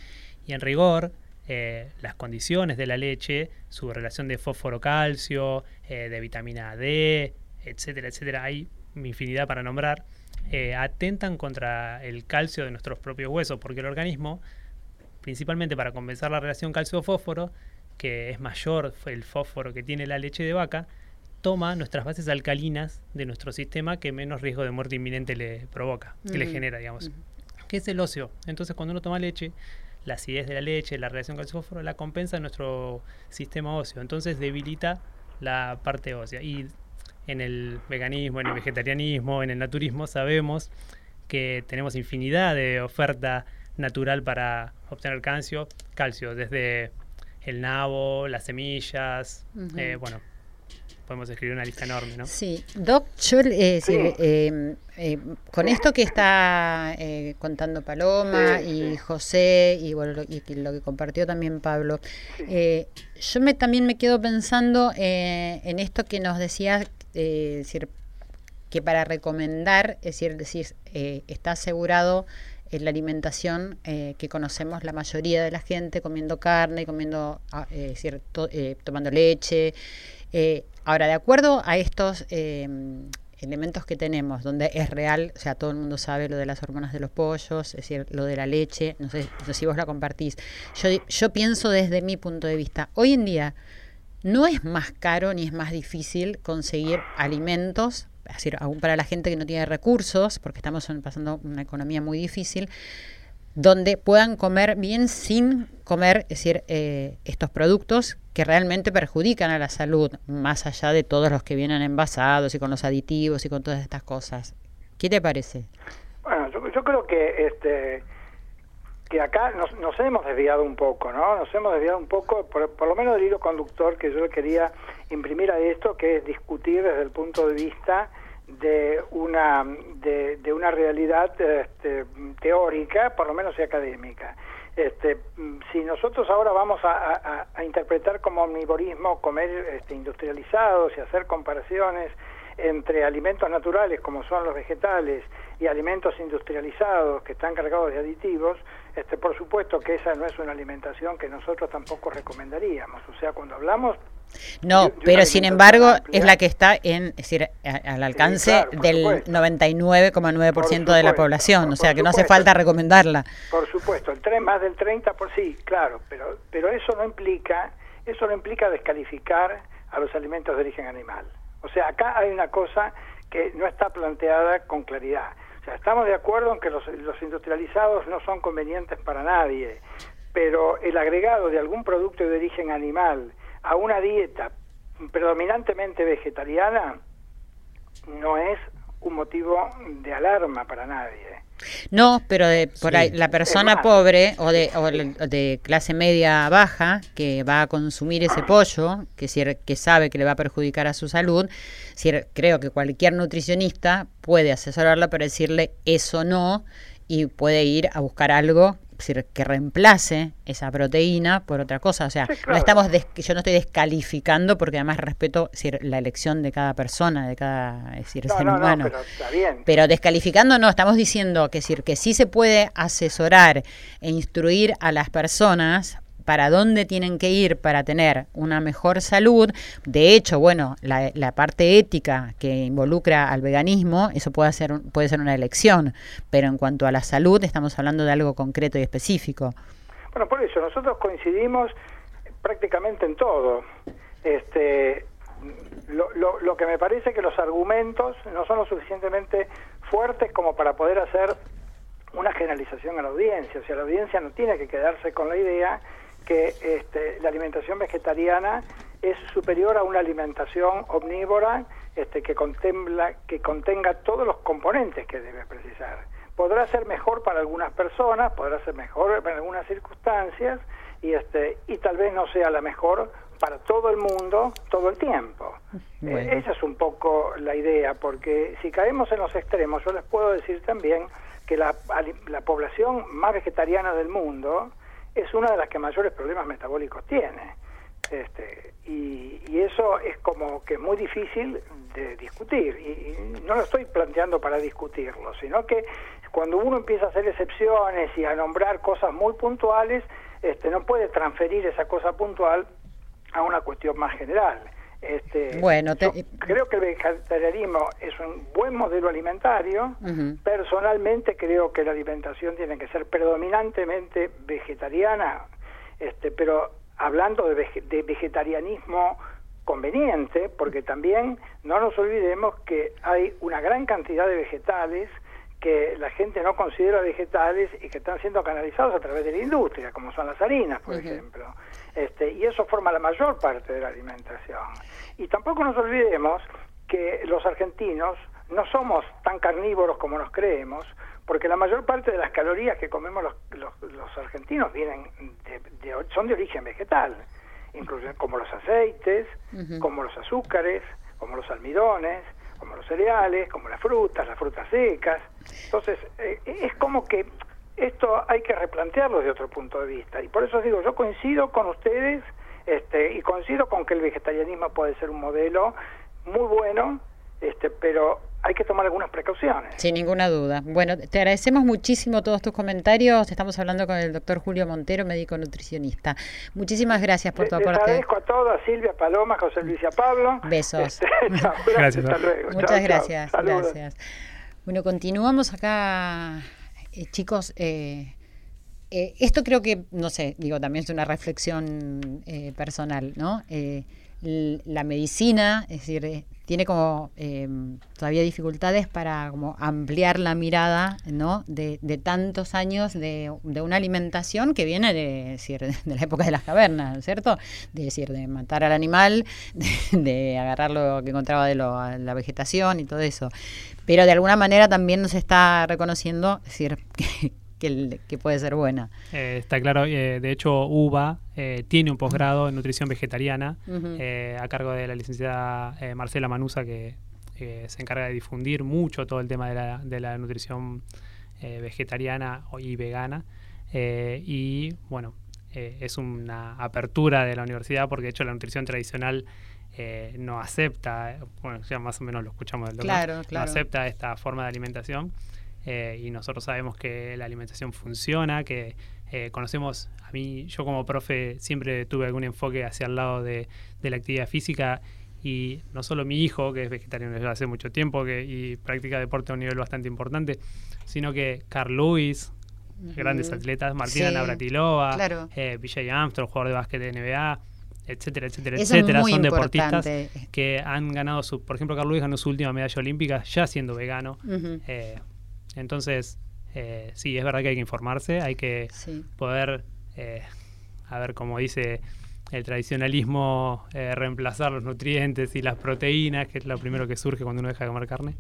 Y en rigor, eh, las condiciones de la leche, su relación de fósforo-calcio, eh, de vitamina D, etcétera, etcétera, hay infinidad para nombrar, atentan contra el calcio de nuestros propios huesos, porque el organismo, principalmente para compensar la relación calcio-fósforo, que es mayor el fósforo que tiene la leche de vaca, toma nuestras bases alcalinas de nuestro sistema que menos riesgo de muerte inminente le provoca, que le genera, digamos. Que es el óseo. Entonces, cuando uno toma leche, la acidez de la leche, la relación con el fósforo, la compensa en nuestro sistema óseo. Entonces, debilita la parte ósea. Y en el veganismo, en el vegetarianismo, en el naturismo, sabemos que tenemos infinidad de oferta natural para obtener calcio, calcio desde el nabo, las semillas, eh, bueno, podemos escribir una lista enorme, ¿no? Sí, Doc, yo eh, eh, eh, con esto que está contando Paloma y José y, bueno, lo, y lo que compartió también Pablo, yo me, también me quedo pensando en esto que nos decía, decir, que para recomendar, es decir, decir está asegurado la alimentación que conocemos la mayoría de la gente comiendo carne, comiendo, ah, tomando leche, eh, ahora, de acuerdo a estos eh, elementos que tenemos, donde es real, o sea, todo el mundo sabe lo de las hormonas de los pollos, es decir, lo de la leche, no sé, si vos la compartís. Yo, yo pienso desde mi punto de vista, hoy en día, no es más caro ni es más difícil conseguir alimentos, es decir, aún para la gente que no tiene recursos, porque estamos pasando una economía muy difícil, donde puedan comer bien sin comer, es decir, eh, estos productos que realmente perjudican a la salud, más allá de todos los que vienen envasados y con los aditivos y con todas estas cosas. ¿Qué te parece? Bueno, yo, creo que este que acá nos, nos, hemos desviado un poco, ¿no? Nos hemos desviado un poco, por, por lo menos del hilo conductor que yo quería imprimir a esto, que es discutir desde el punto de vista de una de, una realidad este, teórica, por lo menos y académica. Este, si nosotros ahora vamos a, interpretar como omnivorismo comer este, industrializados y hacer comparaciones entre alimentos naturales como son los vegetales y alimentos industrializados que están cargados de aditivos, este, por supuesto que esa no es una alimentación que nosotros tampoco recomendaríamos. O sea, cuando hablamos no, pero sin embargo es la que está en, decir, al alcance del 99,9% de la población, o sea que no hace falta recomendarla. Por supuesto, el 3 más del 30 por sí, claro, pero pero eso no implica eso no implica descalificar a los alimentos de origen animal. O sea, acá hay una cosa que no está planteada con claridad. O sea, estamos de acuerdo en que los, los industrializados no son convenientes para nadie, pero el agregado de algún producto de origen animal a una dieta predominantemente vegetariana no es un motivo de alarma para nadie. No, pero de, por ahí, la persona pobre o de, o de clase media baja que va a consumir ese pollo, que, que sabe que le va a perjudicar a su salud, creo que cualquier nutricionista puede asesorarla para decirle eso no y puede ir a buscar algo que reemplace esa proteína por otra cosa. O sea, no estamos yo no estoy descalificando porque además respeto la elección de cada persona, de cada ser humano. pero, descalificando no, estamos diciendo que, decir, que sí se puede asesorar e instruir a las personas para dónde tienen que ir para tener una mejor salud. De hecho, bueno, la, parte ética que involucra al veganismo, eso puede ser, puede ser una elección, pero en cuanto a la salud estamos hablando de algo concreto y específico. Bueno, por eso nosotros coincidimos prácticamente en todo. Este, lo, lo, lo que me parece que los argumentos no son lo suficientemente fuertes como para poder hacer una generalización a la audiencia. O sea, la audiencia no tiene que quedarse con la idea que este, la alimentación vegetariana es superior a una alimentación omnívora este, que, contempla, que contenga todos los componentes que debe precisar. Podrá ser mejor para algunas personas, podrá ser mejor en algunas circunstancias y, este, y tal vez no sea la mejor para todo el mundo todo el tiempo. Eh, esa es un poco la idea, porque si caemos en los extremos, yo les puedo decir también que la, la población más vegetariana del mundo, es una de las que mayores problemas metabólicos tiene. Este, y, eso es como que muy difícil de discutir. Y, no lo estoy planteando para discutirlo, sino que cuando uno empieza a hacer excepciones y a nombrar cosas muy puntuales, este, no puede transferir esa cosa puntual a una cuestión más general. Este, bueno, creo que el vegetarianismo es un buen modelo alimentario. Personalmente creo que la alimentación tiene que ser predominantemente vegetariana, este, pero hablando de, de vegetarianismo conveniente, porque también no nos olvidemos que hay una gran cantidad de vegetales que la gente no considera vegetales y que están siendo canalizados a través de la industria, como son las harinas, por ejemplo. Este, y eso forma la mayor parte de la alimentación. Y tampoco nos olvidemos que los argentinos no somos tan carnívoros como nos creemos, porque la mayor parte de las calorías que comemos los, los, argentinos vienen de, son de origen vegetal, incluso como los aceites, como los azúcares, como los almidones, como los cereales, como las frutas, las frutas secas. Entonces, eh, es como que esto hay que replantearlo de otro punto de vista. Y por eso digo, yo coincido con ustedes este, y coincido con que el vegetarianismo puede ser un modelo muy bueno, este, pero hay que tomar algunas precauciones. Sin ninguna duda. Bueno, te agradecemos muchísimo todos tus comentarios. Estamos hablando con el doctor Julio Montero, médico nutricionista. Muchísimas gracias por tu aporte. Les agradezco a todos, a Silvia, Paloma, José Luis y a Pablo. Besos. Este, [LAUGHS] gracias. Hasta luego. Muchas gracias. Gracias. Bueno, continuamos acá, eh, chicos. Eh, eh, esto creo que, no sé, digo, también es una reflexión personal, ¿no? la medicina, es decir, eh, tiene como eh, todavía dificultades para como ampliar la mirada ¿no? de, tantos años de, una alimentación que viene de, [LAUGHS] de la época de las cavernas, ¿no es cierto? De decir, de matar al animal, [LAUGHS] de, agarrar lo que encontraba de la vegetación y todo eso. Pero de alguna manera también nos está reconociendo, es decir, [LAUGHS] que, que, puede ser buena. Eh, está claro, eh, de hecho UBA eh, tiene un posgrado en nutrición vegetariana a cargo de la licenciada Marcela Manusa que se encarga de difundir mucho todo el tema de la, de la nutrición vegetariana y vegana. y bueno, es una apertura de la universidad porque de hecho la nutrición tradicional no acepta, bueno, ya más o menos lo escuchamos del doctor, no acepta esta forma de alimentación. Eh, y nosotros sabemos que la alimentación funciona, que eh, conocemos, a mí, yo como profe siempre tuve algún enfoque hacia el lado de, la actividad física y no solo mi hijo, que es vegetariano desde hace mucho tiempo que, y practica deporte a un nivel bastante importante, sino que Carl Lewis, grandes atletas, Martina Navratilova, claro. eh, Armstrong, jugador de básquet de NBA, etcétera, etcétera, etcétera, son deportistas que han ganado su, por ejemplo, Carl Lewis ganó su última medalla olímpica ya siendo vegano. Entonces, eh, sí, es verdad que hay que informarse, hay que poder, eh, a ver, como dice el tradicionalismo, eh, reemplazar los nutrientes y las proteínas, que es lo primero que surge cuando uno deja de comer carne.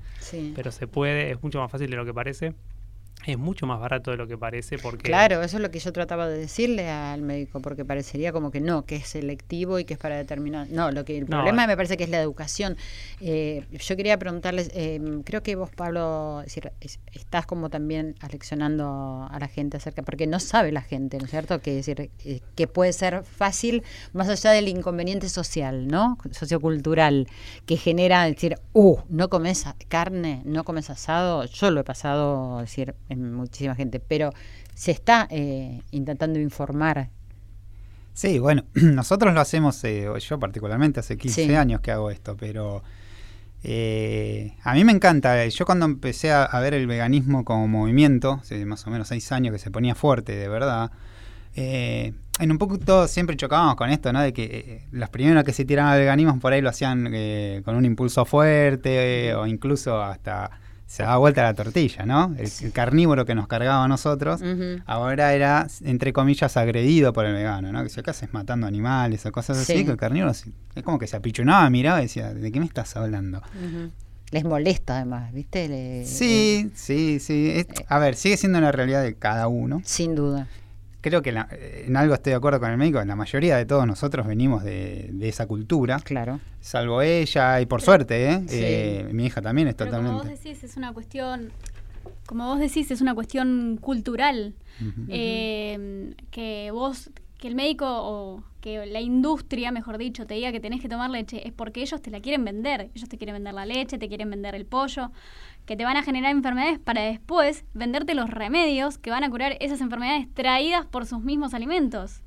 Pero se puede, es mucho más fácil de lo que parece es mucho más barato de lo que parece porque... Claro, eso es lo que yo trataba de decirle al médico, porque parecería como que no, que es selectivo y que es para determinar... No, lo que el problema me parece que es la educación. Eh, yo quería preguntarles, eh, creo que vos, Pablo, decir, estás como también aleccionando a la gente acerca, porque no sabe la gente, ¿no es cierto? Que, decir, eh, que puede ser fácil, más allá del inconveniente social, ¿no? Sociocultural, que genera decir, uh, no comes carne, no comes asado, yo lo he pasado, decir, muchísima gente, pero se está eh, intentando informar. Sí, bueno, [CLEARS THROAT] nosotros lo hacemos, eh, yo particularmente hace 15 años que hago esto, pero eh, a mí me encanta. Yo cuando empecé a, ver el veganismo como movimiento, hace más o menos 6 años que se ponía fuerte, de verdad, en un poco todos siempre chocábamos con esto, ¿no? De que los primeros que se tiraban al veganismo por ahí lo hacían con un impulso fuerte o incluso hasta se daba vuelta la tortilla, ¿no? El, carnívoro que nos cargaba a nosotros, ahora era, entre comillas, agredido por el vegano, ¿no? Que si acá es matando animales o cosas así, que el carnívoro es como que se apichunaba, miraba y decía, ¿de qué me estás hablando? Les molesta además, ¿viste? sí, sí, sí. a ver, sigue siendo la realidad de cada uno. Sin duda creo que en algo estoy de acuerdo con el médico, la mayoría de todos nosotros venimos de, esa cultura. Claro. Salvo ella, y por suerte, ¿eh? eh mi hija también es totalmente. Como vos decís, es una cuestión. Como vos decís, es una cuestión cultural. Eh, que vos, que el médico o que la industria, mejor dicho, te diga que tenés que tomar leche, es porque ellos te la quieren vender. Ellos te quieren vender la leche, te quieren vender el pollo que te van a generar enfermedades para después venderte los remedios que van a curar esas enfermedades traídas por sus mismos alimentos.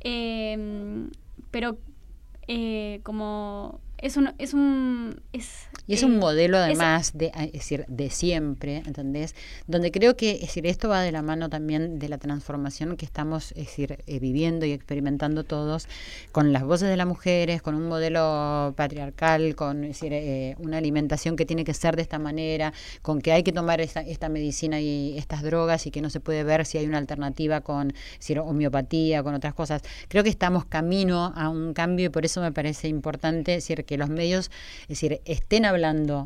Em, pero eh, como es un, es un y es un eh, modelo además de es decir de siempre ¿entendés? donde creo que es decir esto va de la mano también de la transformación que estamos es decir eh, viviendo y experimentando todos con las voces de las mujeres con un modelo patriarcal con es decir eh, una alimentación que tiene que ser de esta manera con que hay que tomar esta, esta medicina y estas drogas y que no se puede ver si hay una alternativa con decir, homeopatía con otras cosas creo que estamos camino a un cambio y por eso me parece importante decir que los medios es decir estén hablando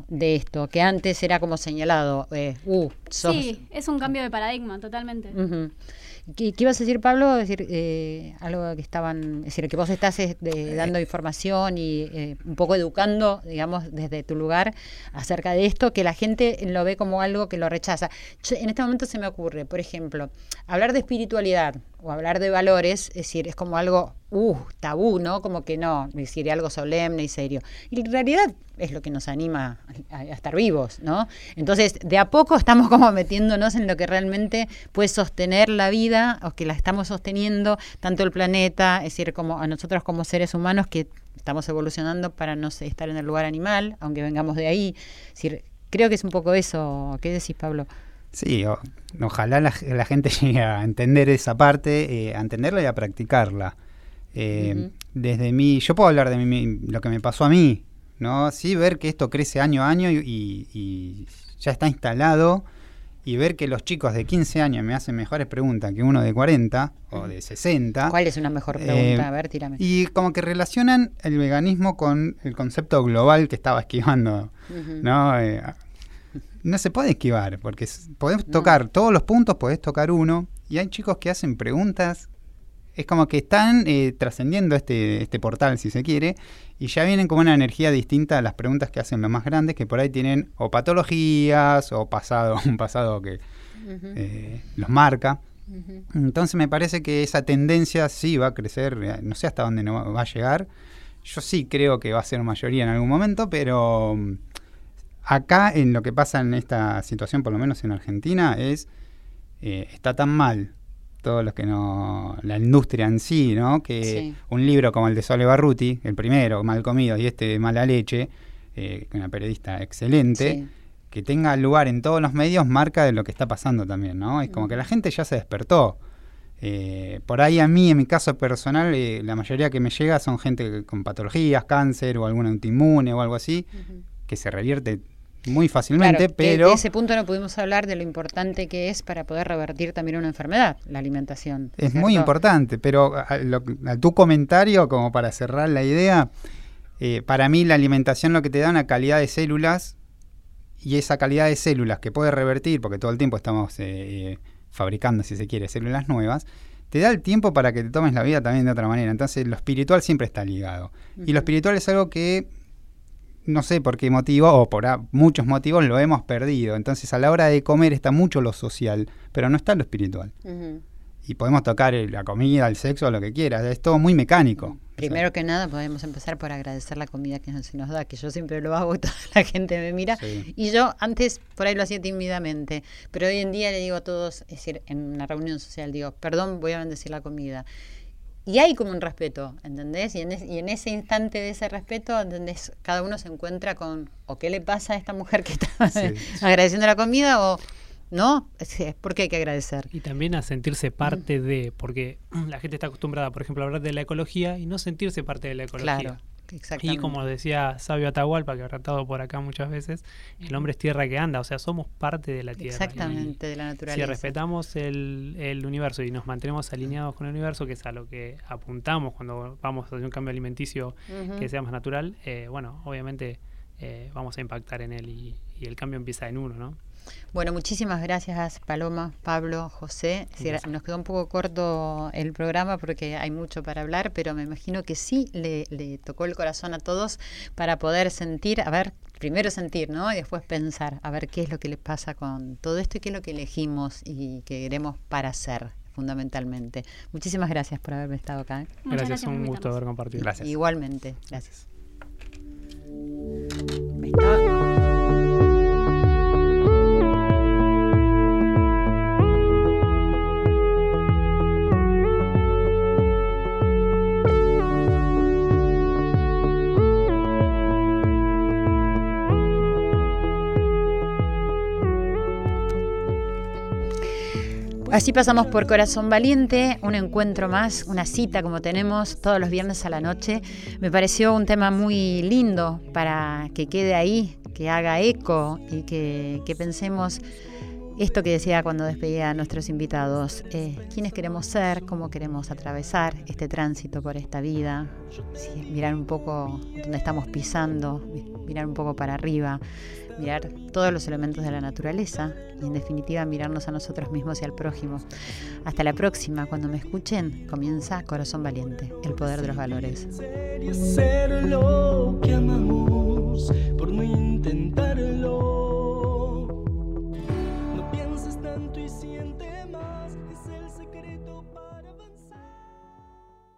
de esto, que antes era como señalado, eh, uh, Sí, es un cambio de paradigma, totalmente. ¿Qué, ibas a decir, Pablo? decir, eh, algo que estaban, es decir, que vos estás este, dando información y eh, un poco educando, digamos, desde tu lugar acerca de esto, que la gente lo ve como algo que lo rechaza. en este momento se me ocurre, por ejemplo, hablar de espiritualidad o hablar de valores, es decir, es como algo, uh, tabú, ¿no? Como que no, decir, algo solemne y serio. Y en realidad es lo que nos anima a, estar vivos, ¿no? Entonces, de a poco estamos como metiéndonos en lo que realmente puede sostener la vida o que la estamos sosteniendo, tanto el planeta, es decir, como a nosotros como seres humanos que estamos evolucionando para no estar en el lugar animal, aunque vengamos de ahí. Es decir, creo que es un poco eso. ¿Qué decís, Pablo? Sí, ojalá la, gente llegue a entender esa parte, eh, a entenderla y a practicarla. Eh, desde mí, yo puedo hablar de mí, lo que me pasó a mí, ¿no? Sí, ver que esto crece año a año y, ya está instalado y ver que los chicos de 15 años me hacen mejores preguntas que uno de 40 o de 60. ¿Cuál es una mejor pregunta? Eh, a ver, tírame. Y como que relacionan el veganismo con el concepto global que estaba esquivando, ¿no? Eh, no se puede esquivar, porque podés tocar todos los puntos, podés tocar uno, y hay chicos que hacen preguntas es como que están eh, trascendiendo este, este portal, si se quiere, y ya vienen con una energía distinta a las preguntas que hacen los más grandes, que por ahí tienen o patologías o pasado, [LAUGHS] un pasado que eh, los marca. Entonces me parece que esa tendencia sí va a crecer, eh, no sé hasta dónde no va a llegar. Yo sí creo que va a ser mayoría en algún momento, pero mm, acá en lo que pasa en esta situación, por lo menos en Argentina, es está tan mal todos los que no. la industria en sí, ¿no? Que un libro como el de Sole Barruti, el primero, Mal Comido, y este de Mala Leche, eh, una periodista excelente, que tenga lugar en todos los medios, marca de lo que está pasando también, ¿no? Es como que la gente ya se despertó. Eh, por ahí a mí, en mi caso personal, eh, la mayoría que me llega son gente con patologías, cáncer o alguna autoinmune o algo así, que se revierte muy fácilmente, pero... De ese punto no pudimos hablar de lo importante que es para poder revertir también una enfermedad, la alimentación. Es muy importante, pero a, tu comentario, como para cerrar la idea, eh, para mí la alimentación lo que te da una calidad de células y esa calidad de células que puede revertir, porque todo el tiempo estamos eh, fabricando, si se quiere, células nuevas, te da el tiempo para que te tomes la vida también de otra manera. Entonces lo espiritual siempre está ligado. Y lo espiritual es algo que no sé por qué motivo o por muchos motivos lo hemos perdido. Entonces a la hora de comer está mucho lo social, pero no está lo espiritual. Y podemos tocar la comida, el sexo, lo que quieras, es todo muy mecánico. Primero que nada podemos empezar por agradecer la comida que se nos da, que yo siempre lo hago y [LAUGHS] toda la gente me mira. Y yo antes por ahí lo hacía tímidamente, pero hoy en día le digo a todos, es decir, en una reunión social, digo, perdón, voy a bendecir la comida y hay como un respeto, ¿entendés? Y en, y en, ese instante de ese respeto, ¿entendés? Cada uno se encuentra con, o qué le pasa a esta mujer que está [LAUGHS] agradeciendo la comida, o no, es, porque hay que agradecer. Y también a sentirse parte de, porque [CLEARS THROAT] la gente está acostumbrada, por ejemplo, a hablar de la ecología y no sentirse parte de la ecología. Claro. Y como decía Sabio Atahualpa, que ha tratado por acá muchas veces, el hombre es tierra que anda, o sea, somos parte de la tierra. Exactamente, de la naturaleza. Si respetamos el, el, universo y nos mantenemos alineados con el universo, que es a lo que apuntamos cuando vamos a hacer un cambio alimenticio que sea más natural, eh, bueno, obviamente eh, vamos a impactar en él y, y el cambio empieza en uno, ¿no? Bueno, muchísimas gracias Paloma, Pablo, José. nos quedó un poco corto el programa porque hay mucho para hablar, pero me imagino que sí le, tocó el corazón a todos para poder sentir, a ver, primero sentir, ¿no? Y después pensar, a ver qué es lo que les pasa con todo esto y qué es lo que elegimos y que queremos para hacer fundamentalmente. Muchísimas gracias por haberme estado acá. Gracias, un gusto haber compartido. Gracias. Igualmente, gracias. Margarita Así pasamos por Corazón Valiente, un encuentro más, una cita como tenemos todos los viernes a la noche. Me pareció un tema muy lindo para que quede ahí, que haga eco y que, pensemos esto que decía cuando despedía a nuestros invitados, eh, quiénes queremos ser, cómo queremos atravesar este tránsito por esta vida, mirar un poco dónde estamos pisando, mirar un poco para arriba, mirar todos los elementos de la naturaleza y en definitiva mirarnos a nosotros mismos y al prójimo. Hasta la próxima, cuando me escuchen, comienza Corazón Valiente, el poder de los valores.